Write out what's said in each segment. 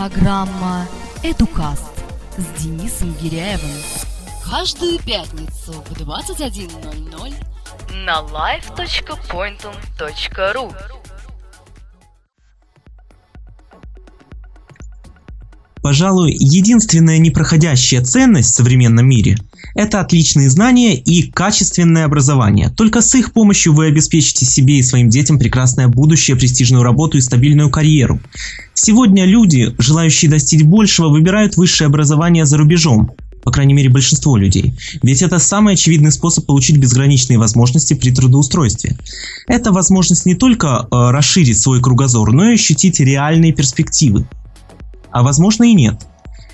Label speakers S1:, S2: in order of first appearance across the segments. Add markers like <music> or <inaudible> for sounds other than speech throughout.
S1: Программа «Эдукаст» с Денисом Гиряевым. Каждую пятницу в 21.00 на live.pointum.ru
S2: Пожалуй, единственная непроходящая ценность в современном мире – это отличные знания и качественное образование. Только с их помощью вы обеспечите себе и своим детям прекрасное будущее, престижную работу и стабильную карьеру. Сегодня люди, желающие достичь большего, выбирают высшее образование за рубежом. По крайней мере, большинство людей. Ведь это самый очевидный способ получить безграничные возможности при трудоустройстве. Это возможность не только э, расширить свой кругозор, но и ощутить реальные перспективы а возможно и нет.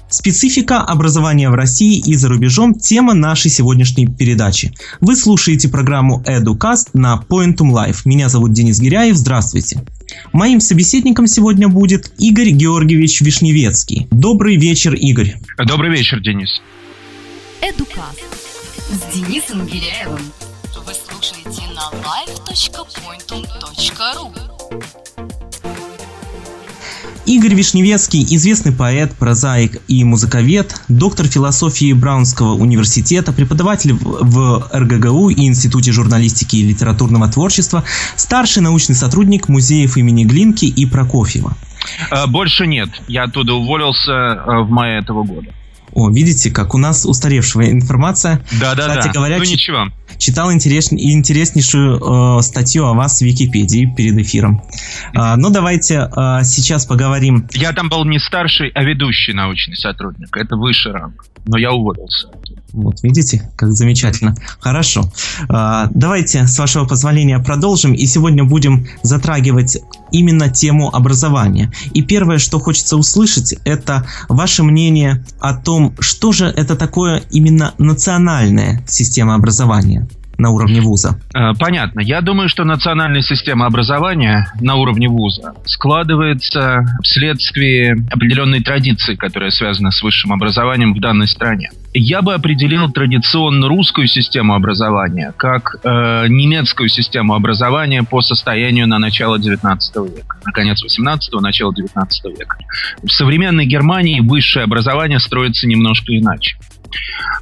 S2: Специфика образования в России и за рубежом – тема нашей сегодняшней передачи. Вы слушаете программу EduCast на Pointum Live. Меня зовут Денис Гиряев, здравствуйте. Моим собеседником сегодня будет Игорь Георгиевич Вишневецкий. Добрый вечер, Игорь.
S3: Добрый вечер, Денис.
S1: EduCast с Денисом Гиряевым. Вы слушаете на live.pointum.ru
S2: Игорь Вишневецкий – известный поэт, прозаик и музыковед, доктор философии Браунского университета, преподаватель в РГГУ и Институте журналистики и литературного творчества, старший научный сотрудник музеев имени Глинки и Прокофьева.
S3: Э, больше нет. Я оттуда уволился э, в мае этого года.
S2: О, видите, как у нас устаревшая информация.
S3: Да, да,
S2: Кстати
S3: да.
S2: говоря,
S3: ну
S2: чит-
S3: ничего.
S2: читал интерес- интереснейшую э, статью о вас в Википедии перед эфиром. А, ну, давайте э, сейчас поговорим.
S3: Я там был не старший, а ведущий научный сотрудник. Это высший ранг. Но я уволился.
S2: Вот, видите, как замечательно. Хорошо. А, давайте, с вашего позволения, продолжим. И сегодня будем затрагивать именно тему образования. И первое, что хочется услышать, это ваше мнение о том, что же это такое именно национальная система образования на уровне вуза.
S3: Э, Понятно. Я думаю, что национальная система образования на уровне вуза складывается вследствие определенной традиции, которая связана с высшим образованием в данной стране. Я бы определил традиционно русскую систему образования как э, немецкую систему образования по состоянию на начало 19 века, на конец 18-го, начало 19 века. В современной Германии высшее образование строится немножко иначе.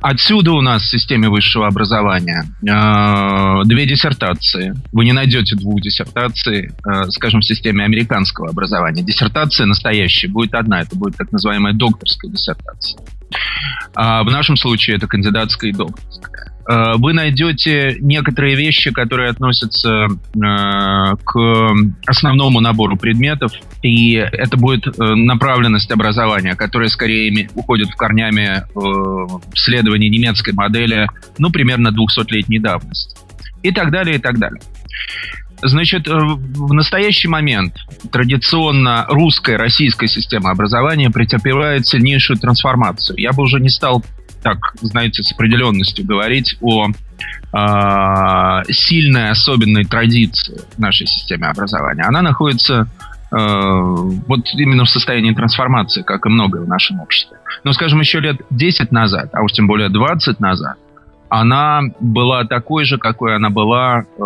S3: Отсюда у нас в системе высшего образования э, две диссертации. Вы не найдете двух диссертаций, э, скажем, в системе американского образования. Диссертация настоящая будет одна, это будет так называемая докторская диссертация. А в нашем случае это кандидатская и докторская. Э, Вы найдете некоторые вещи, которые относятся э, к основному набору предметов, и это будет э, направленность образования, которая скорее уходит в корнями э, в исследований немецкой модели, ну, примерно 200-летней давности. И так далее, и так далее. Значит, в настоящий момент традиционно русская, российская система образования претерпевает сильнейшую трансформацию. Я бы уже не стал так, знаете, с определенностью говорить о э, сильной особенной традиции нашей системе образования. Она находится э, вот именно в состоянии трансформации, как и многое в нашем обществе. Но, скажем, еще лет 10 назад, а уж тем более 20 назад, она была такой же, какой она была э,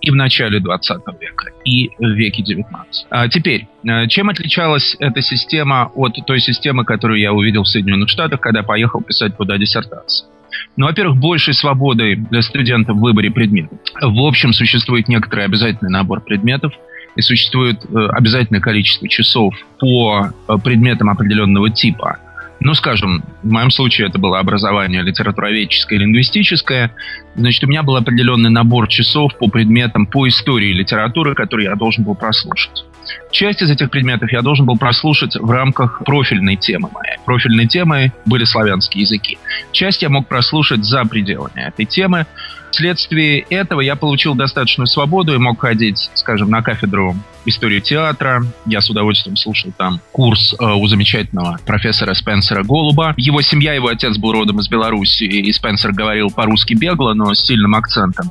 S3: и в начале 20 века, и в веке 19. А теперь, э, чем отличалась эта система от той системы, которую я увидел в Соединенных Штатах, когда поехал писать туда диссертацию? Ну, во-первых, большей свободой для студента в выборе предметов. В общем, существует некоторый обязательный набор предметов, и существует э, обязательное количество часов по э, предметам определенного типа. Ну, скажем, в моем случае это было образование литературоведческое и лингвистическое. Значит, у меня был определенный набор часов по предметам по истории литературы, которые я должен был прослушать. Часть из этих предметов я должен был прослушать в рамках профильной темы моей. Профильной темой были славянские языки. Часть я мог прослушать за пределами этой темы. Вследствие этого я получил достаточную свободу и мог ходить, скажем, на кафедру истории театра. Я с удовольствием слушал там курс э, у замечательного профессора Спенсера Голуба. Его семья, его отец был родом из Беларуси, и Спенсер говорил по-русски бегло, но с сильным акцентом.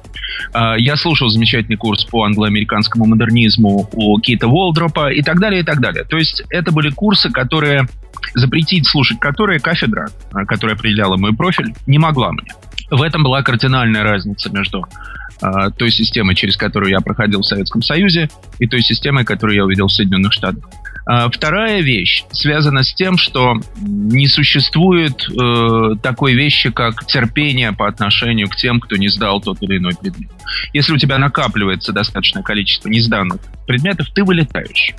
S3: Э, я слушал замечательный курс по англо-американскому модернизму у Кейта Волдропа и так далее, и так далее. То есть это были курсы, которые запретить слушать которые кафедра, э, которая определяла мой профиль, не могла мне. В этом была кардинальная разница между э, той системой, через которую я проходил в Советском Союзе, и той системой, которую я увидел в Соединенных Штатах. А, вторая вещь связана с тем, что не существует э, такой вещи, как терпение по отношению к тем, кто не сдал тот или иной предмет. Если у тебя накапливается достаточное количество несданных предметов, ты вылетаешь.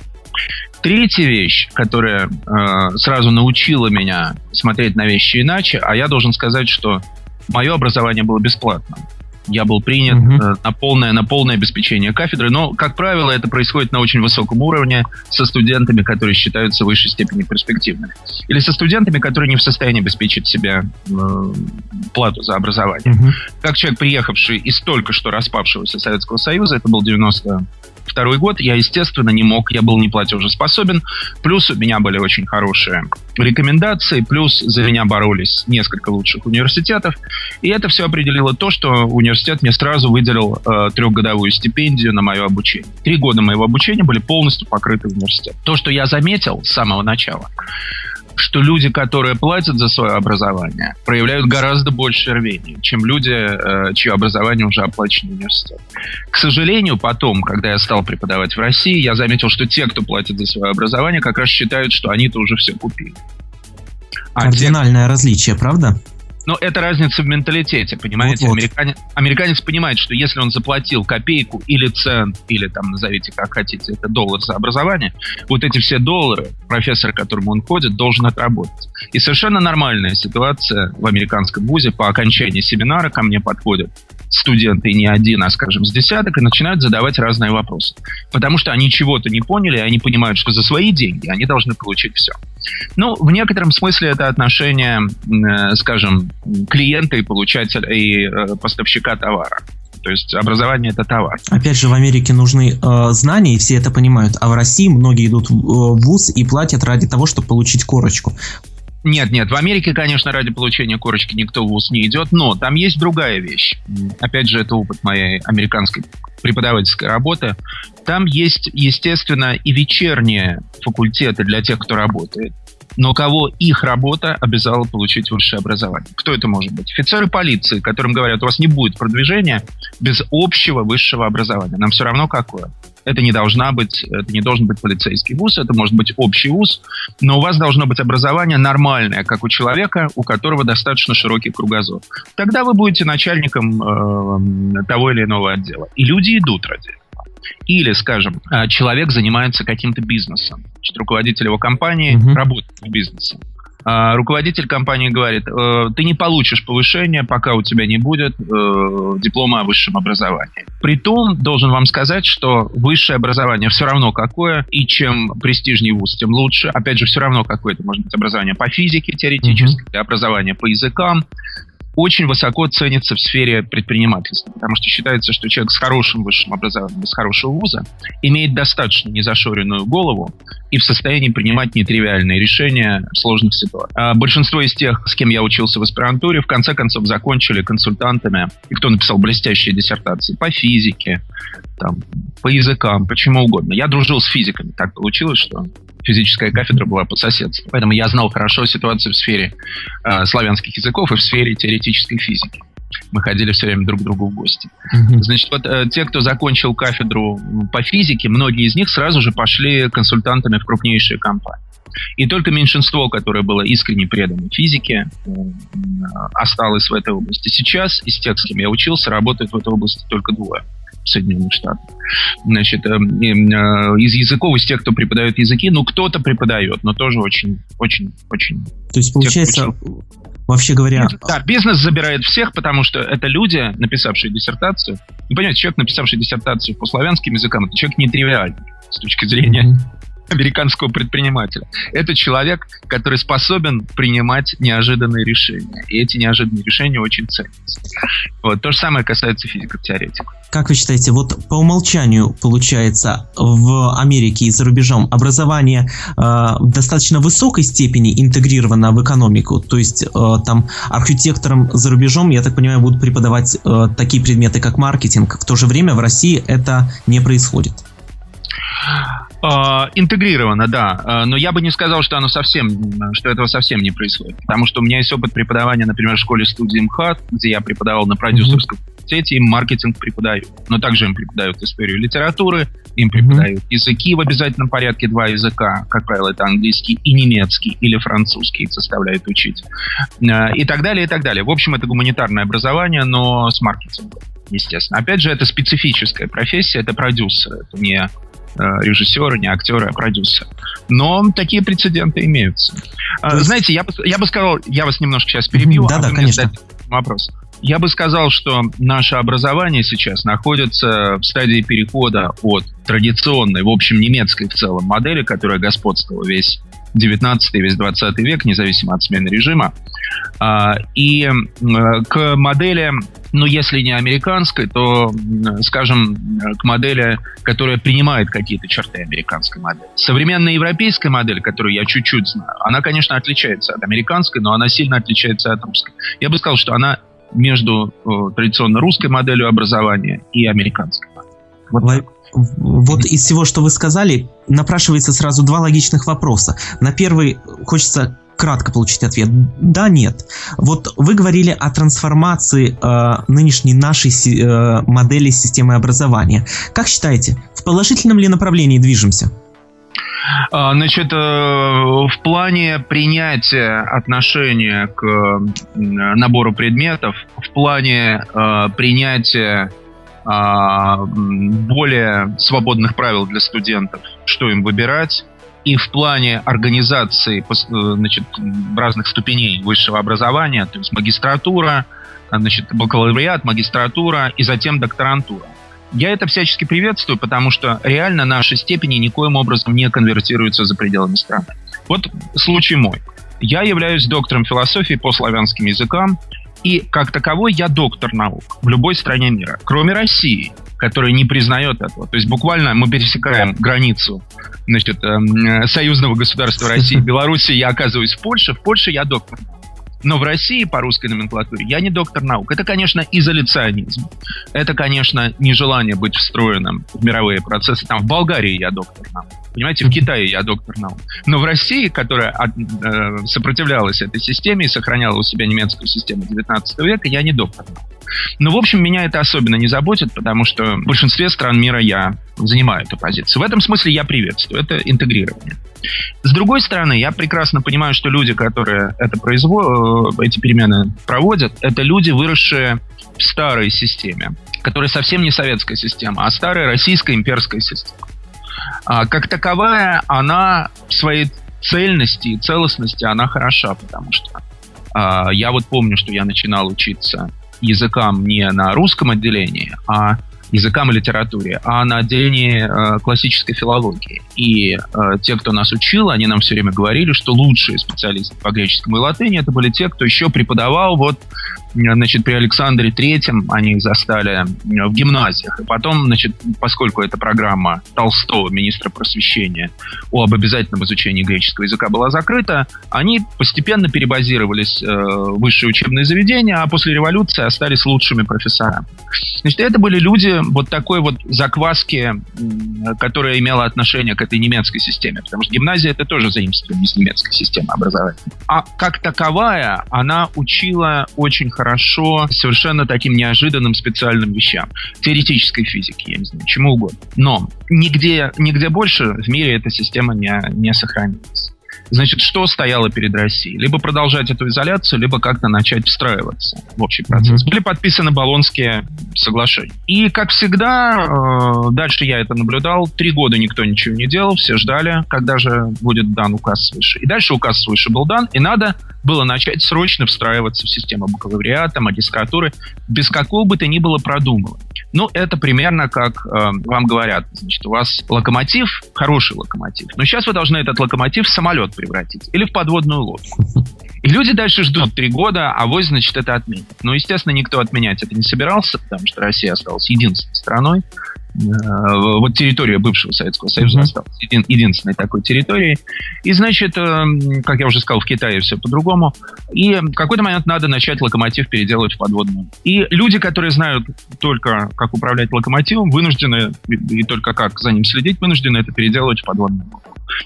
S3: Третья вещь, которая э, сразу научила меня смотреть на вещи иначе, а я должен сказать, что мое образование было бесплатным. Я был принят uh-huh. на, полное, на полное обеспечение кафедры, но, как правило, это происходит на очень высоком уровне со студентами, которые считаются в высшей степени перспективными. Или со студентами, которые не в состоянии обеспечить себе э, плату за образование. Uh-huh. Как человек, приехавший из только что распавшегося Советского Союза, это был 90 второй год я, естественно, не мог, я был не платежеспособен. Плюс у меня были очень хорошие рекомендации, плюс за меня боролись несколько лучших университетов. И это все определило то, что университет мне сразу выделил э, трехгодовую стипендию на мое обучение. Три года моего обучения были полностью покрыты университетом. То, что я заметил с самого начала, что люди, которые платят за свое образование, проявляют гораздо больше рвения, чем люди, э, чье образование уже оплачено университет. К сожалению, потом, когда я стал преподавать в России, я заметил, что те, кто платит за свое образование, как раз считают, что они-то уже все купили.
S2: А Кардинальное те... различие, правда?
S3: Но это разница в менталитете, понимаете? Вот, вот. Американец, американец понимает, что если он заплатил копейку или цент, или там назовите как хотите, это доллар за образование, вот эти все доллары профессор, к которому он ходит, должен отработать. И совершенно нормальная ситуация в американском вузе по окончании семинара ко мне студенты, не один, а, скажем, с десяток, и начинают задавать разные вопросы. Потому что они чего-то не поняли, и они понимают, что за свои деньги они должны получить все. Ну, в некотором смысле это отношение, э, скажем, клиента и получателя, и э, поставщика товара. То есть образование это товар.
S2: Опять же, в Америке нужны э, знания, и все это понимают. А в России многие идут в, в ВУЗ и платят ради того, чтобы получить корочку.
S3: Нет, нет, в Америке, конечно, ради получения корочки никто в ВУЗ не идет, но там есть другая вещь. Опять же, это опыт моей американской преподавательской работы. Там есть, естественно, и вечерние факультеты для тех, кто работает но кого их работа обязала получить высшее образование. Кто это может быть? Офицеры полиции, которым говорят, у вас не будет продвижения без общего высшего образования. Нам все равно какое. Это не должна быть, это не должен быть полицейский вуз, это может быть общий вуз, но у вас должно быть образование нормальное, как у человека, у которого достаточно широкий кругозор. Тогда вы будете начальником э, того или иного отдела. И люди идут ради этого. Или, скажем, э, человек занимается каким-то бизнесом. Значит, руководитель его компании uh-huh. работает в бизнесе. А руководитель компании говорит, э, ты не получишь повышение, пока у тебя не будет э, диплома о высшем образовании. Притом, должен вам сказать, что высшее образование все равно какое, и чем престижнее вуз, тем лучше. Опять же, все равно какое это может быть образование по физике теоретически, uh-huh. образование по языкам, очень высоко ценится в сфере предпринимательства, потому что считается, что человек с хорошим высшим образованием, с хорошего вуза, имеет достаточно незашоренную голову и в состоянии принимать нетривиальные решения в сложных ситуациях. А большинство из тех, с кем я учился в аспирантуре, в конце концов закончили консультантами, и кто написал блестящие диссертации по физике, там, по языкам, почему угодно. Я дружил с физиками, так получилось, что физическая кафедра была по соседству. Поэтому я знал хорошо ситуацию в сфере э, славянских языков и в сфере теоретической физики. Мы ходили все время друг к другу в гости. Значит, вот э, те, кто закончил кафедру по физике, многие из них сразу же пошли консультантами в крупнейшие компании. И только меньшинство, которое было искренне предано физике, э, осталось в этой области. Сейчас из тех, с кем я учился, работают в этой области только двое. Соединенных Штатах. Значит, э, э, из языков, из тех, кто преподает языки, ну, кто-то преподает, но тоже очень, очень, очень...
S2: То есть, получается, вообще говоря...
S3: Да, бизнес забирает всех, потому что это люди, написавшие диссертацию. Ну, понимаете, человек, написавший диссертацию по славянским языкам, это человек нетривиальный с точки зрения mm-hmm американского предпринимателя. Это человек, который способен принимать неожиданные решения. И эти неожиданные решения очень ценятся. Вот. То же самое касается физиков-теоретиков.
S2: Как вы считаете, вот по умолчанию получается в Америке и за рубежом образование э, в достаточно высокой степени интегрировано в экономику? То есть э, там архитекторам за рубежом, я так понимаю, будут преподавать э, такие предметы, как маркетинг. В то же время в России это не происходит.
S3: Uh, интегрировано, да. Uh, но я бы не сказал, что оно совсем, что этого совсем не происходит. Потому что у меня есть опыт преподавания, например, в школе студии МХАТ, где я преподавал на продюсерском факультете им маркетинг преподают. Но также им преподают историю литературы, им преподают языки в обязательном порядке, два языка, как правило, это английский и немецкий, или французский их заставляют учить. Э, и так далее, и так далее. В общем, это гуманитарное образование, но с маркетингом, естественно. Опять же, это специфическая профессия, это продюсер, это не режиссера, не актера, а продюсера. Но такие прецеденты имеются. А, есть... Знаете, я бы, я бы сказал, я вас немножко сейчас перебью.
S2: Да, а конечно.
S3: Вопрос. Я бы сказал, что наше образование сейчас находится в стадии перехода от традиционной, в общем, немецкой в целом модели, которая господствовала весь 19 весь 20 век, независимо от смены режима, а, и к модели, ну, если не американской, то, скажем, к модели, которая принимает какие-то черты американской модели. Современная европейская модель, которую я чуть-чуть знаю, она, конечно, отличается от американской, но она сильно отличается от русской. Я бы сказал, что она между традиционно русской моделью образования и американской.
S2: Вот так. Вот из всего, что вы сказали, напрашивается сразу два логичных вопроса. На первый хочется кратко получить ответ. Да, нет. Вот вы говорили о трансформации э, нынешней нашей э, модели системы образования. Как считаете, в положительном ли направлении движемся?
S3: А, значит, э, в плане принятия отношения к набору предметов, в плане э, принятия более свободных правил для студентов, что им выбирать. И в плане организации э, значит, разных ступеней высшего образования, то есть магистратура, значит, бакалавриат, магистратура и затем докторантура. Я это всячески приветствую, потому что реально наши степени никоим образом не конвертируются за пределами страны. Вот случай мой. Я являюсь доктором философии по славянским языкам, и как таковой я доктор наук в любой стране мира, кроме России, которая не признает этого. То есть буквально мы пересекаем границу значит, э, союзного государства России и <laughs> Беларуси, я оказываюсь в Польше, в Польше я доктор но в России по русской номенклатуре я не доктор наук. Это, конечно, изоляционизм. Это, конечно, нежелание быть встроенным в мировые процессы. Там в Болгарии я доктор наук. Понимаете, в Китае я доктор наук. Но в России, которая э, сопротивлялась этой системе и сохраняла у себя немецкую систему 19 века, я не доктор наук. Но, в общем, меня это особенно не заботит, потому что в большинстве стран мира я занимаю эту позицию. В этом смысле я приветствую. Это интегрирование. С другой стороны, я прекрасно понимаю, что люди, которые это производят, эти перемены проводят, это люди, выросшие в старой системе, которая совсем не советская система, а старая российская имперская система. А, как таковая, она в своей цельности и целостности, она хороша, потому что а, я вот помню, что я начинал учиться языкам не на русском отделении, а языкам и литературе, а на отделении э, классической филологии. И э, те, кто нас учил, они нам все время говорили, что лучшие специалисты по греческому и латыни это были те, кто еще преподавал вот значит, при Александре Третьем они их застали в гимназиях. И потом, значит, поскольку эта программа Толстого, министра просвещения, об обязательном изучении греческого языка была закрыта, они постепенно перебазировались э, в высшие учебные заведения, а после революции остались лучшими профессорами. Значит, это были люди вот такой вот закваски, которая имела отношение к этой немецкой системе, потому что гимназия это тоже заимствование из немецкой системы образования. А как таковая, она учила очень хорошо совершенно таким неожиданным специальным вещам. Теоретической физике, я не знаю, чему угодно. Но нигде, нигде больше в мире эта система не, не сохранилась. Значит, что стояло перед Россией? Либо продолжать эту изоляцию, либо как-то начать встраиваться в общий процесс. Mm-hmm. Были подписаны Болонские соглашения. И, как всегда, э, дальше я это наблюдал. Три года никто ничего не делал, все ждали, когда же будет дан указ свыше. И дальше указ свыше был дан, и надо было начать срочно встраиваться в систему бакалавриата, магистратуры, без какого бы то ни было продумывания. Ну, это примерно как э, вам говорят. Значит, у вас локомотив, хороший локомотив, но сейчас вы должны этот локомотив в самолет превратить или в подводную лодку. И люди дальше ждут три года, а вось, значит, это отменит. Но, естественно, никто отменять это не собирался, потому что Россия осталась единственной страной, вот территория бывшего Советского Союза mm-hmm. осталась един, единственной такой территорией. И, значит, э, как я уже сказал, в Китае все по-другому. И в какой-то момент надо начать локомотив переделывать в подводную. И люди, которые знают только, как управлять локомотивом, вынуждены, и только как за ним следить, вынуждены это переделывать в подводную.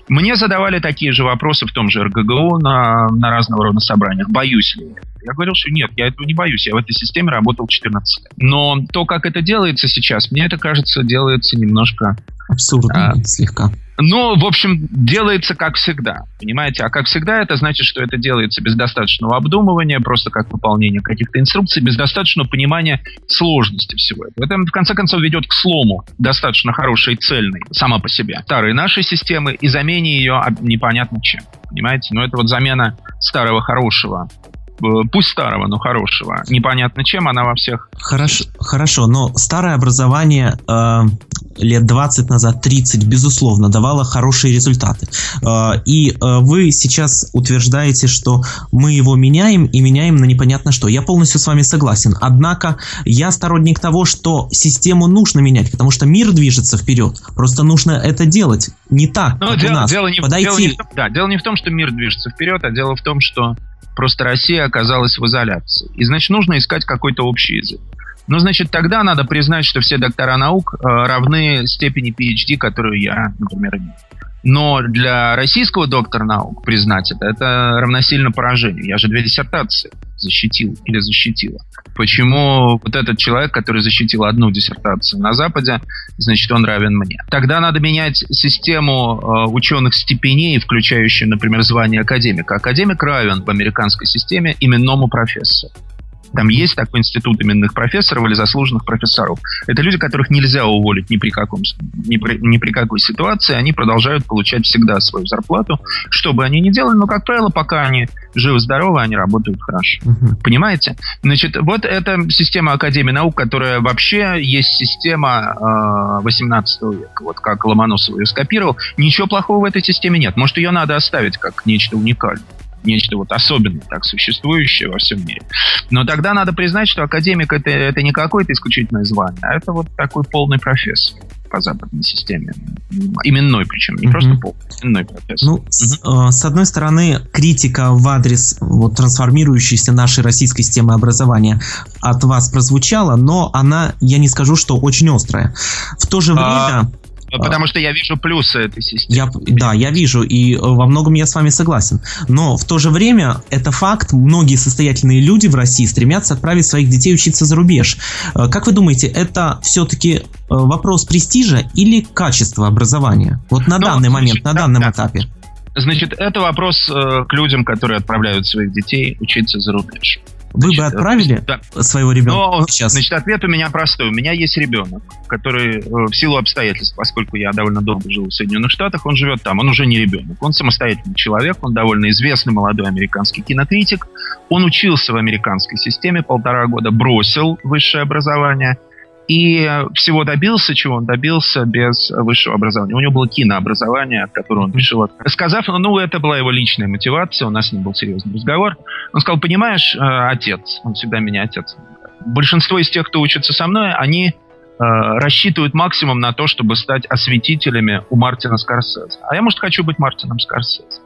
S3: Мне задавали такие же вопросы в том же РГГУ на, на разного рода собраниях. Боюсь ли Я говорил, что нет, я этого не боюсь, я в этой системе работал 14 лет. Но то, как это делается сейчас, мне это кажется, делается немножко...
S2: Абсурдно а, слегка.
S3: Ну, в общем, делается как всегда, понимаете? А как всегда это значит, что это делается без достаточного обдумывания, просто как выполнение каких-то инструкций, без достаточного понимания сложности всего этого. Это, в конце концов, ведет к слому достаточно хорошей цельной сама по себе старой нашей системы и замене ее непонятно чем. Понимаете? Но это вот замена старого хорошего пусть старого, но хорошего. Непонятно чем, она во всех...
S2: Хорошо, хорошо но старое образование э, лет 20 назад, 30, безусловно, давало хорошие результаты. Э, и э, вы сейчас утверждаете, что мы его меняем и меняем на непонятно что. Я полностью с вами согласен. Однако я сторонник того, что систему нужно менять, потому что мир движется вперед. Просто нужно это делать. Не так,
S3: но
S2: как дело, у нас.
S3: Дело не, Подойти... дело не в том, да, дело не в том, что мир движется вперед, а дело в том, что Просто Россия оказалась в изоляции. И, значит, нужно искать какой-то общий язык. Ну, значит, тогда надо признать, что все доктора наук э, равны степени PhD, которую я, например, имею. Но для российского доктора наук признать это, это равносильно поражению. Я же две диссертации защитил или защитила. Почему вот этот человек, который защитил одну диссертацию на Западе, значит, он равен мне? Тогда надо менять систему э, ученых степеней, включающую, например, звание академика. Академик равен в американской системе именному профессору. Там есть такой институт именных профессоров или заслуженных профессоров. Это люди, которых нельзя уволить ни при, каком, ни при, ни при какой ситуации. Они продолжают получать всегда свою зарплату, что бы они ни делали. Но, как правило, пока они живы-здоровы, они работают хорошо. Угу. Понимаете? Значит, вот это система Академии наук, которая вообще есть система э, 18 века. Вот как Ломоносов ее скопировал. Ничего плохого в этой системе нет. Может, ее надо оставить как нечто уникальное нечто вот особенное, так существующее во всем мире. Но тогда надо признать, что академик это, это не какое-то исключительное звание, а это вот такой полный профессор по западной системе. Именной причем, не mm-hmm. просто полный, именной профессор.
S2: Ну, mm-hmm. с, э, с одной стороны, критика в адрес вот, трансформирующейся нашей российской системы образования от вас прозвучала, но она, я не скажу, что очень острая. В то же а, время... А
S3: а. Потому что я вижу плюсы этой системы.
S2: Я, да, я вижу, и э, во многом я с вами согласен. Но в то же время это факт. Многие состоятельные люди в России стремятся отправить своих детей учиться за рубеж. Э, как вы думаете, это все-таки э, вопрос престижа или качества образования? Вот на ну, данный момент, на да, данном да. этапе.
S3: Значит, это вопрос э, к людям, которые отправляют своих детей учиться за рубеж.
S2: Вы значит, бы отправили да. своего ребенка
S3: Но, сейчас? Значит, ответ у меня простой. У меня есть ребенок, который э, в силу обстоятельств, поскольку я довольно долго жил в Соединенных Штатах, он живет там. Он уже не ребенок. Он самостоятельный человек, он довольно известный молодой американский кинокритик. Он учился в американской системе полтора года, бросил высшее образование – и всего добился, чего он добился без высшего образования. У него было кинообразование, от которого он решил Сказав, ну, это была его личная мотивация, у нас с ним был серьезный разговор. Он сказал, понимаешь, э, отец, он всегда меня отец. Большинство из тех, кто учится со мной, они э, рассчитывают максимум на то, чтобы стать осветителями у Мартина Скорсезе. А я, может, хочу быть Мартином Скорсезе.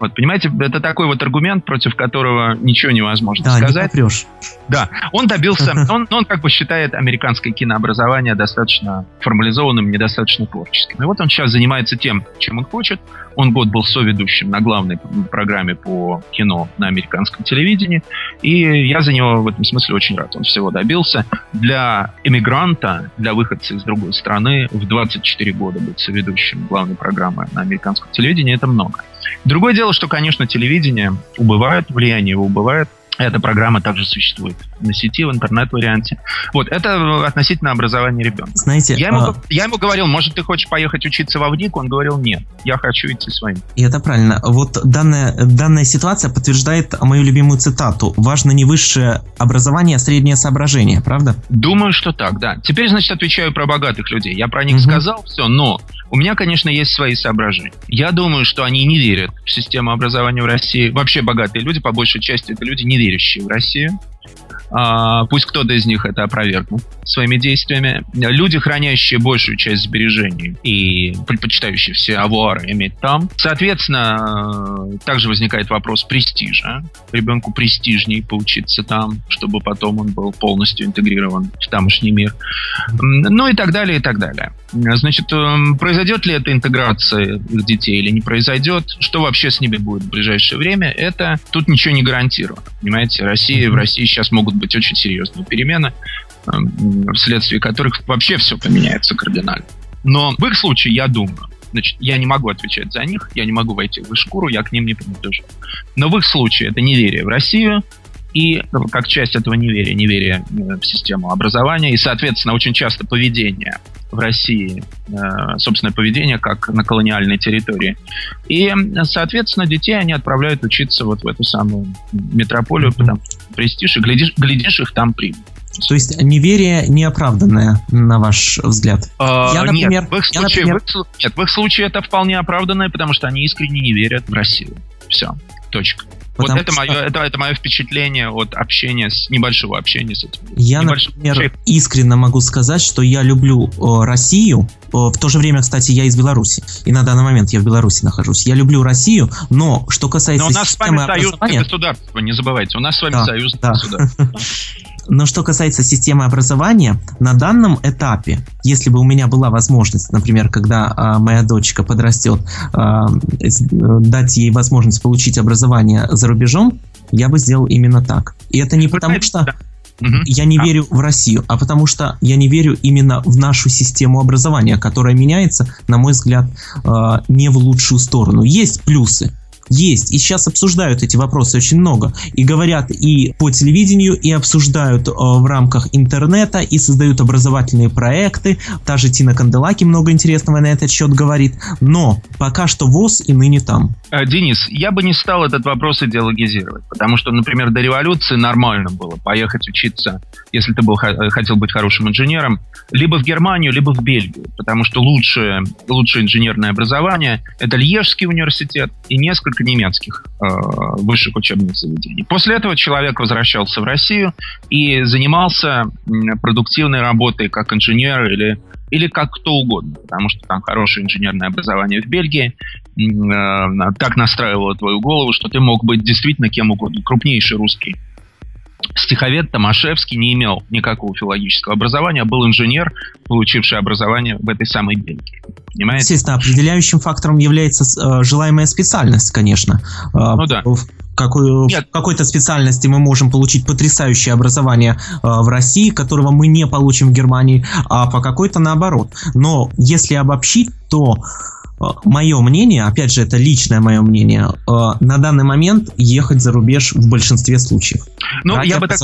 S3: Вот, понимаете, это такой вот аргумент, против которого ничего невозможно да, сказать.
S2: Не попрешь.
S3: Да, он добился, <laughs> он, он как бы считает американское кинообразование достаточно формализованным, недостаточно творческим. И вот он сейчас занимается тем, чем он хочет. Он год был соведущим на главной программе по кино на американском телевидении. И я за него в этом смысле очень рад. Он всего добился. Для эмигранта, для выходца из другой страны в 24 года быть соведущим главной программы на американском телевидении это много. Другое дело, что, конечно, телевидение убывает, влияние его убывает. Эта программа также существует на сети, в интернет-варианте. Вот, это относительно образования ребенка.
S2: Знаете,
S3: я ему, а... я ему говорил, может, ты хочешь поехать учиться во ВНИК? Он говорил, нет, я хочу идти своим.
S2: И это правильно. Вот данная, данная ситуация подтверждает мою любимую цитату. Важно не высшее образование, а среднее соображение, правда?
S3: Думаю, что так, да. Теперь, значит, отвечаю про богатых людей. Я про них угу. сказал все, но у меня, конечно, есть свои соображения. Я думаю, что они не верят в систему образования в России. Вообще богатые люди, по большей части, это люди, не верящие в Россию. А, пусть кто-то из них это опровергнет своими действиями. Люди, хранящие большую часть сбережений и предпочитающие все авуары иметь там. Соответственно, также возникает вопрос престижа. Ребенку престижней поучиться там, чтобы потом он был полностью интегрирован в тамошний мир. Ну и так далее, и так далее. Значит, эм, произойдет ли эта интеграция их детей или не произойдет? Что вообще с ними будет в ближайшее время? Это тут ничего не гарантировано. Понимаете, Россия, в России сейчас могут быть очень серьезные перемены, эм, вследствие которых вообще все поменяется кардинально. Но в их случае, я думаю, значит, я не могу отвечать за них, я не могу войти в их шкуру, я к ним не принадлежу. Но в их случае это неверие в Россию, и как часть этого неверия, неверие э, в систему образования, и, соответственно, очень часто поведение в России, э, собственное поведение, как на колониальной территории. И, соответственно, детей они отправляют учиться вот в эту самую метрополию, потому что престиж, и глядишь, глядишь их там примут.
S2: То есть неверие неоправданное, на ваш взгляд?
S3: А, я, например, нет, в их случае, я, например... в их, нет, в их случае это вполне оправданное, потому что они искренне не верят в Россию. Все. Точка. Вот это что... мое, это, это мое впечатление от общения с небольшого общения с этим.
S2: Я, например, человек. искренне могу сказать, что я люблю э, Россию. Э, в то же время, кстати, я из Беларуси. И на данный момент я в Беларуси нахожусь. Я люблю Россию, но что касается но
S3: у нас с вами союз государства, не забывайте. У нас с вами да, союз да. государства. <laughs>
S2: Но что касается системы образования, на данном этапе, если бы у меня была возможность, например, когда а, моя дочка подрастет, а, дать ей возможность получить образование за рубежом, я бы сделал именно так. И это не потому, что я не а. верю в Россию, а потому что я не верю именно в нашу систему образования, которая меняется, на мой взгляд, а, не в лучшую сторону. Есть плюсы, есть. И сейчас обсуждают эти вопросы очень много. И говорят и по телевидению, и обсуждают э, в рамках интернета, и создают образовательные проекты. Та же Тина Канделаки много интересного на этот счет говорит. Но пока что ВОЗ и ныне там.
S3: Э, Денис, я бы не стал этот вопрос идеологизировать. Потому что, например, до революции нормально было поехать учиться, если ты был, хотел быть хорошим инженером, либо в Германию, либо в Бельгию. Потому что лучшее, лучшее инженерное образование – это Льежский университет и несколько несколько немецких э, высших учебных заведений. После этого человек возвращался в Россию и занимался продуктивной работой как инженер или или как кто угодно, потому что там хорошее инженерное образование в Бельгии, э, так настраивало твою голову, что ты мог быть действительно кем угодно, крупнейший русский стиховед Томашевский не имел никакого филологического образования, а был инженер, получивший образование в этой самой Бельгии.
S2: Понимаете? Естественно, определяющим фактором является э, желаемая специальность, конечно. Э, ну да. В какой, в какой-то специальности мы можем получить потрясающее образование э, в России, которого мы не получим в Германии, а по какой-то наоборот. Но если обобщить, то Э, мое мнение, опять же, это личное мое мнение, э, на данный момент ехать за рубеж в большинстве случаев.
S3: Ну, я бы, так,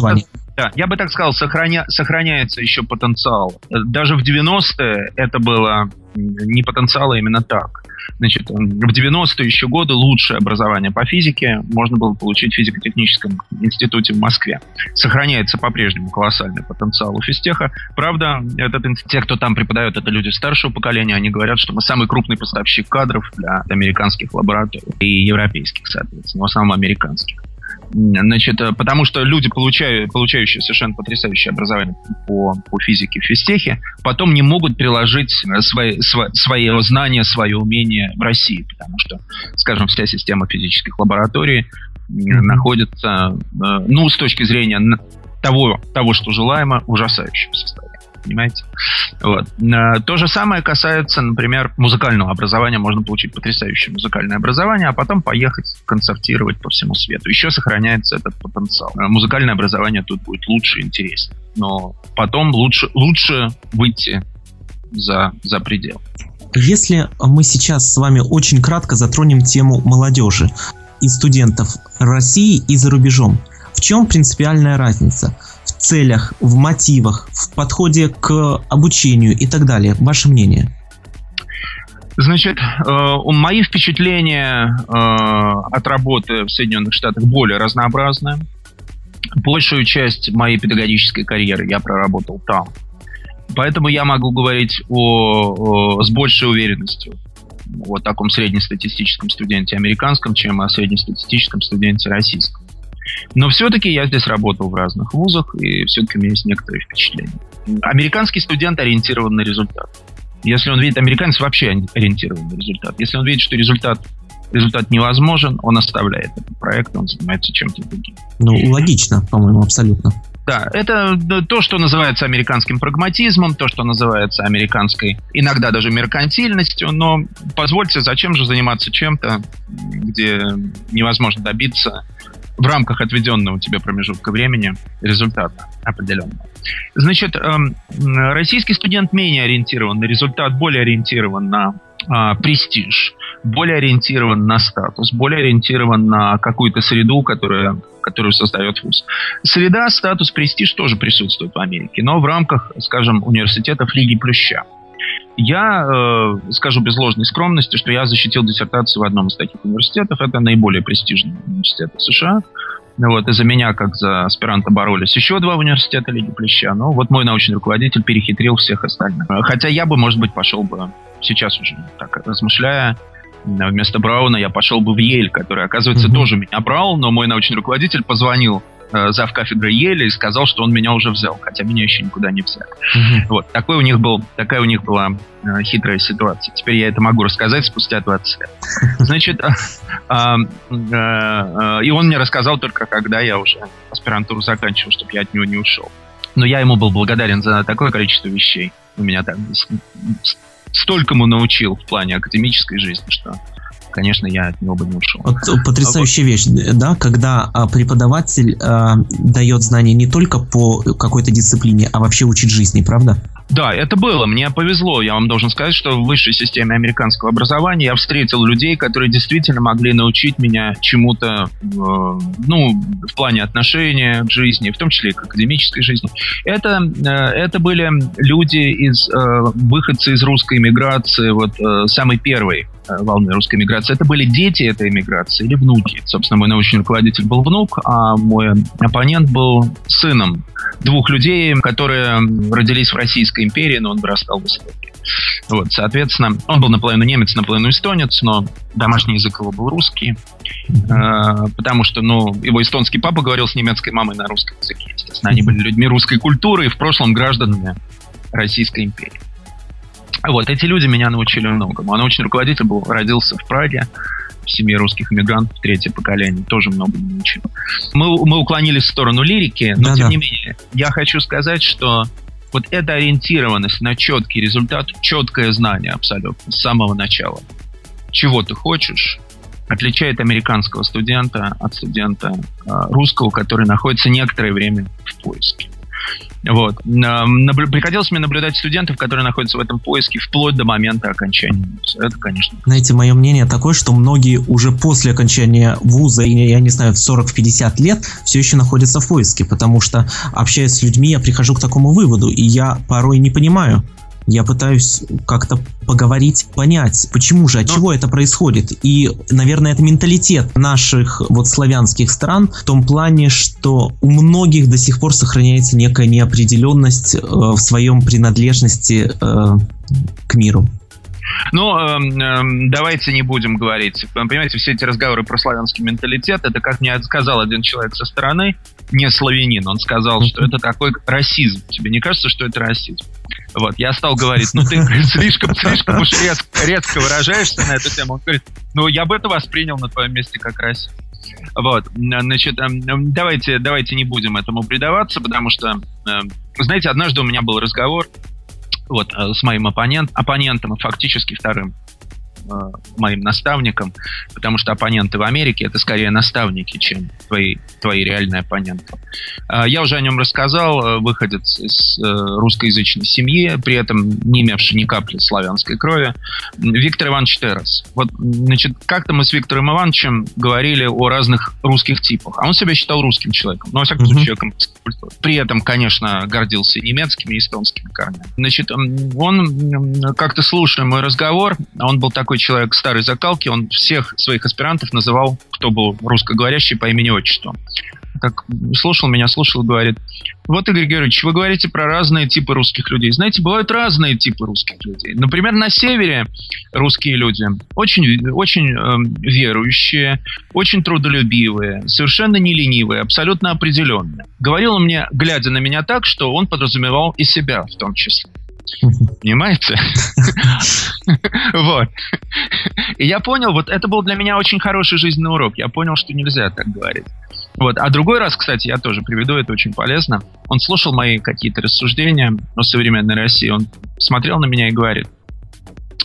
S3: да, я бы так сказал, сохраня, сохраняется еще потенциал. Даже в 90-е это было не потенциал, а именно так. Значит, в 90-е еще годы лучшее образование по физике можно было получить в физико-техническом институте в Москве. Сохраняется по-прежнему колоссальный потенциал у физтеха. Правда, этот, те, кто там преподает, это люди старшего поколения, они говорят, что мы самый крупный поставщик кадров для американских лабораторий и европейских, соответственно, в основном американских. Значит, э, потому что люди, получают, получающие совершенно потрясающее образование по, по физике в физтехе, потом не могут приложить свои, свои, свои знания, свое умение в России, потому что, скажем, вся система физических лабораторий mm-hmm. находится, э, ну, с точки зрения того, того, что желаемо, ужасающем состоянии понимаете? Вот. Э, то же самое касается, например, музыкального образования. Можно получить потрясающее музыкальное образование, а потом поехать концертировать по всему свету. Еще сохраняется этот потенциал. Э, музыкальное образование тут будет лучше интереснее. Но потом лучше, лучше выйти за, за предел.
S2: Если мы сейчас с вами очень кратко затронем тему молодежи и студентов России и за рубежом, в чем принципиальная разница? Целях, в мотивах, в подходе к обучению и так далее. Ваше мнение?
S3: Значит, э, мои впечатления э, от работы в Соединенных Штатах более разнообразны. Большую часть моей педагогической карьеры я проработал там. Поэтому я могу говорить о, о, с большей уверенностью о таком среднестатистическом студенте американском, чем о среднестатистическом студенте российском. Но все-таки я здесь работал в разных вузах, и все-таки у меня есть некоторые впечатления. Американский студент ориентирован на результат. Если он видит, американец вообще ориентирован на результат. Если он видит, что результат результат невозможен, он оставляет этот проект, он занимается чем-то другим.
S2: Ну, логично, по-моему, абсолютно.
S3: Да, это то, что называется американским прагматизмом, то, что называется американской, иногда даже меркантильностью, но позвольте, зачем же заниматься чем-то, где невозможно добиться в рамках отведенного тебе промежутка времени результата определенного. Значит, эм, российский студент менее ориентирован на результат, более ориентирован на а, престиж, более ориентирован на статус, более ориентирован на какую-то среду, которая, которую создает вуз. Среда, статус, престиж тоже присутствуют в Америке, но в рамках, скажем, университетов Лиги Плюща. Я э, скажу без ложной скромности, что я защитил диссертацию в одном из таких университетов. Это наиболее престижный университет США. Вот, и за меня, как за аспиранта, боролись еще два университета Лиги Плюща. Но вот мой научный руководитель перехитрил всех остальных. Хотя я бы, может быть, пошел бы сейчас уже так размышляя, вместо Брауна я пошел бы в Ель, который, оказывается, mm-hmm. тоже меня брал, но мой научный руководитель позвонил э, зав кафедры Еля и сказал, что он меня уже взял, хотя меня еще никуда не взяли. Mm-hmm. Вот, такой у них был, такая у них была э, хитрая ситуация. Теперь я это могу рассказать спустя 20 лет. <laughs> Значит, э, э, э, и он мне рассказал только, когда я уже аспирантуру заканчивал, чтобы я от него не ушел. Но я ему был благодарен за такое количество вещей. У меня там столькому научил в плане академической жизни, что конечно, я от него бы не ушел.
S2: Вот потрясающая вещь, да, когда а, преподаватель а, дает знания не только по какой-то дисциплине, а вообще учит жизни, правда?
S3: Да, это было. Мне повезло. Я вам должен сказать, что в высшей системе американского образования я встретил людей, которые действительно могли научить меня чему-то, э, ну, в плане отношения к жизни, в том числе и к академической жизни. Это, э, это были люди из э, выходцы из русской иммиграции, вот э, самой первой э, волны русской миграции. Это были дети этой иммиграции или внуки. Собственно, мой научный руководитель был внук, а мой оппонент был сыном двух людей, которые родились в Российской империи, но он вырастал в Эстонии. Вот, соответственно, он был наполовину немец, наполовину эстонец, но домашний язык его был русский, э, потому что, ну, его эстонский папа говорил с немецкой мамой на русском языке, естественно. Они были людьми русской культуры и в прошлом гражданами Российской империи. Вот, эти люди меня научили многому. А научный руководитель был, родился в Праге, в семье русских иммигрантов, третье поколение, тоже много не учил. Мы, мы уклонились в сторону лирики, но Да-да. тем не менее, я хочу сказать, что вот эта ориентированность на четкий результат, четкое знание абсолютно с самого начала, чего ты хочешь, отличает американского студента от студента э, русского, который находится некоторое время в поиске. Вот. Приходилось мне наблюдать студентов, которые находятся в этом поиске вплоть до момента окончания вуза. Это, конечно.
S2: Знаете, мое мнение такое, что многие уже после окончания вуза, я не знаю, в 40-50 лет, все еще находятся в поиске, потому что, общаясь с людьми, я прихожу к такому выводу, и я порой не понимаю, я пытаюсь как-то поговорить, понять, почему же, от Но... чего это происходит. И, наверное, это менталитет наших вот славянских стран в том плане, что у многих до сих пор сохраняется некая неопределенность э, в своем принадлежности э, к миру.
S3: Ну, э, э, давайте не будем говорить. Понимаете, все эти разговоры про славянский менталитет, это, как мне сказал один человек со стороны, не славянин, он сказал, что это такой расизм. Тебе не кажется, что это расизм? Вот, я стал говорить, ну ты <laughs> слишком, слишком уж резко, резко выражаешься на эту тему. Он говорит, ну я бы это воспринял на твоем месте как расизм. Вот, значит, давайте, давайте не будем этому предаваться, потому что, эм, знаете, однажды у меня был разговор вот, э, с моим оппонент, оппонентом фактически вторым э, моим наставником, потому что оппоненты в Америке это скорее наставники, чем твои, твои реальные оппоненты. Э, я уже о нем рассказал, э, выходец из э, русскоязычной семьи, при этом не имевший ни капли славянской крови, Виктор Иванович Террас. Вот, значит, как-то мы с Виктором Ивановичем говорили о разных русских типах, а он себя считал русским человеком, ну, во всяком случае, человеком культуры. При этом, конечно, гордился немецкими и эстонскими корнями. Значит, он, как-то слушая мой разговор, он был такой человек старой закалки, он всех своих аспирантов называл, кто был русскоговорящий, по имени-отчеству. так слушал меня, слушал, говорит, вот, Игорь Георгиевич, вы говорите про разные типы русских людей. Знаете, бывают разные типы русских людей. Например, на севере русские люди очень, очень э, верующие, очень трудолюбивые, совершенно не ленивые, абсолютно определенные. Говорил он мне, глядя на меня так, что он подразумевал и себя в том числе. Понимаете? <laughs> Вот. И я понял, вот это был для меня очень хороший жизненный урок. Я понял, что нельзя так говорить. Вот. А другой раз, кстати, я тоже приведу, это очень полезно. Он слушал мои какие-то рассуждения о современной России. Он смотрел на меня и говорит,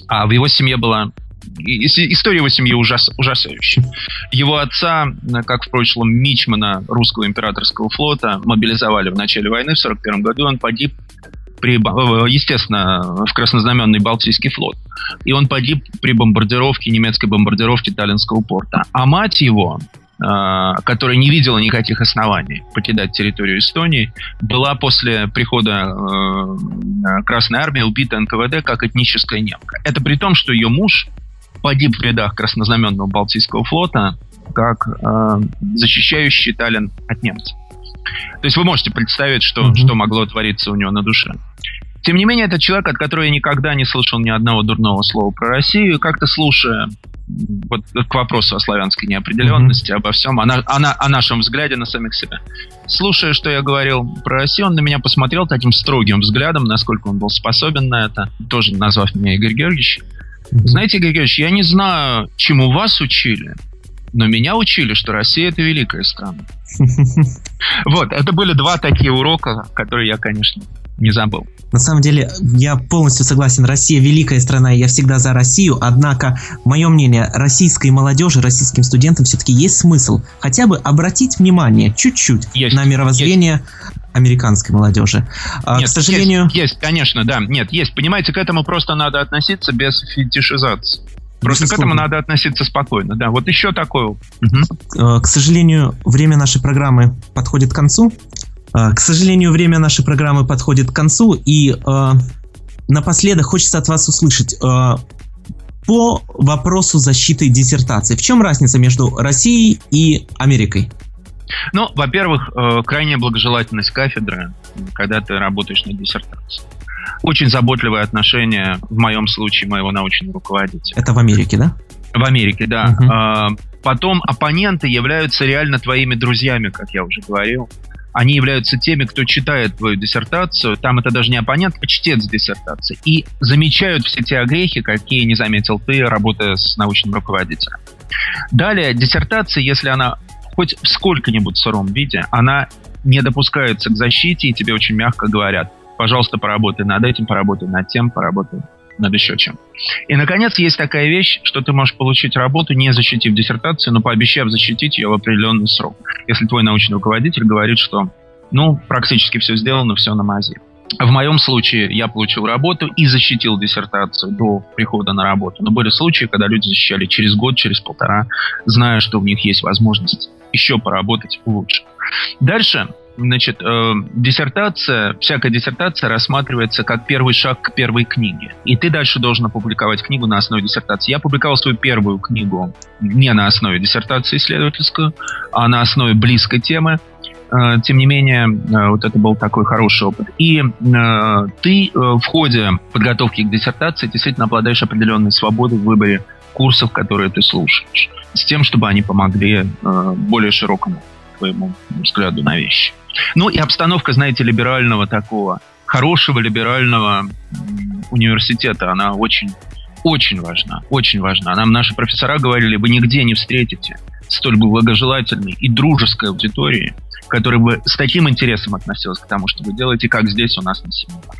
S3: а в его семье была история его семьи ужас, ужасающая. Его отца, как в прошлом мичмана русского императорского флота, мобилизовали в начале войны в 41 году. Он погиб при, естественно, в краснознаменный Балтийский флот. И он погиб при бомбардировке, немецкой бомбардировке Таллинского порта. А мать его, а, которая не видела никаких оснований покидать территорию Эстонии, была после прихода э, Красной Армии убита НКВД как этническая немка. Это при том, что ее муж погиб в рядах краснознаменного Балтийского флота как э, защищающий Таллин от немцев. То есть вы можете представить, что, mm-hmm. что могло твориться у него на душе. Тем не менее, это человек, от которого я никогда не слышал ни одного дурного слова про Россию. Как-то слушая вот к вопросу о славянской неопределенности, mm-hmm. обо всем, о, на, о, на, о нашем взгляде на самих себя. Слушая, что я говорил про Россию, он на меня посмотрел таким строгим взглядом, насколько он был способен на это, тоже назвав меня Игорь Георгиевич. Mm-hmm. Знаете, Игорь Георгиевич, я не знаю, чему вас учили, но меня учили, что Россия это великая страна. <laughs> Вот, это были два такие урока, которые я, конечно, не забыл.
S2: На самом деле, я полностью согласен. Россия великая страна, и я всегда за Россию. Однако, мое мнение, российской молодежи, российским студентам все-таки есть смысл хотя бы обратить внимание чуть-чуть есть, на мировоззрение есть. американской молодежи.
S3: А, нет, к сожалению... Есть, есть, конечно, да. Нет, есть. Понимаете, к этому просто надо относиться без фетишизации. Просто к этому надо относиться спокойно. Да, вот еще такое.
S2: Угу. К сожалению, время нашей программы подходит к концу. Э, к сожалению, время нашей программы подходит к концу, и э, напоследок хочется от вас услышать э, по вопросу защиты диссертации. В чем разница между Россией и Америкой?
S3: Ну, во-первых, э, крайняя благожелательность кафедры, когда ты работаешь над диссертацией очень заботливое отношение, в моем случае, моего научного руководителя.
S2: Это в Америке, да?
S3: В Америке, да. Угу. Потом оппоненты являются реально твоими друзьями, как я уже говорил. Они являются теми, кто читает твою диссертацию. Там это даже не оппонент, а чтец диссертации. И замечают все те огрехи, какие не заметил ты, работая с научным руководителем. Далее, диссертация, если она хоть в сколько-нибудь сыром виде, она не допускается к защите, и тебе очень мягко говорят, пожалуйста, поработай над этим, поработай над тем, поработай над еще чем. И, наконец, есть такая вещь, что ты можешь получить работу, не защитив диссертацию, но пообещав защитить ее в определенный срок. Если твой научный руководитель говорит, что, ну, практически все сделано, все на мази. В моем случае я получил работу и защитил диссертацию до прихода на работу. Но были случаи, когда люди защищали через год, через полтора, зная, что у них есть возможность еще поработать лучше. Дальше Значит, э, диссертация, всякая диссертация рассматривается как первый шаг к первой книге. И ты дальше должен опубликовать книгу на основе диссертации. Я опубликовал свою первую книгу не на основе диссертации исследовательскую, а на основе близкой темы. Э, тем не менее, э, вот это был такой хороший опыт. И э, ты э, в ходе подготовки к диссертации действительно обладаешь определенной свободой в выборе курсов, которые ты слушаешь, с тем, чтобы они помогли э, более широкому твоему взгляду на вещи. Ну и обстановка, знаете, либерального такого, хорошего либерального университета, она очень, очень важна, очень важна. Нам наши профессора говорили, вы нигде не встретите столь благожелательной и дружеской аудитории, которая бы с таким интересом относилась к тому, что вы делаете, как здесь у нас на семинарах.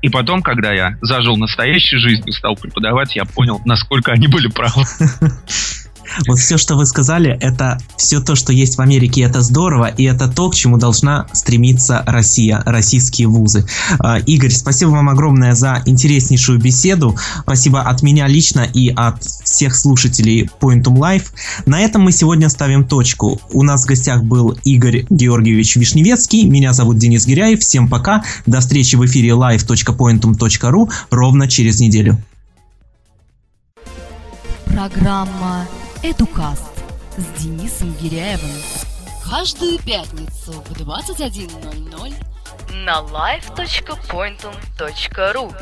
S3: И потом, когда я зажил настоящей жизнью, стал преподавать, я понял, насколько они были правы. <laughs>
S2: Вот все, что вы сказали, это все то, что есть в Америке, это здорово, и это то, к чему должна стремиться Россия, российские вузы. А, Игорь, спасибо вам огромное за интереснейшую беседу. Спасибо от меня лично и от всех слушателей Pointum Life. На этом мы сегодня ставим точку. У нас в гостях был Игорь Георгиевич Вишневецкий. Меня зовут Денис Гиряев. Всем пока. До встречи в эфире live.pointum.ru ровно через неделю.
S1: Программа «Эдукаст» с Денисом Гиряевым. Каждую пятницу в 21.00 на live.pointum.ru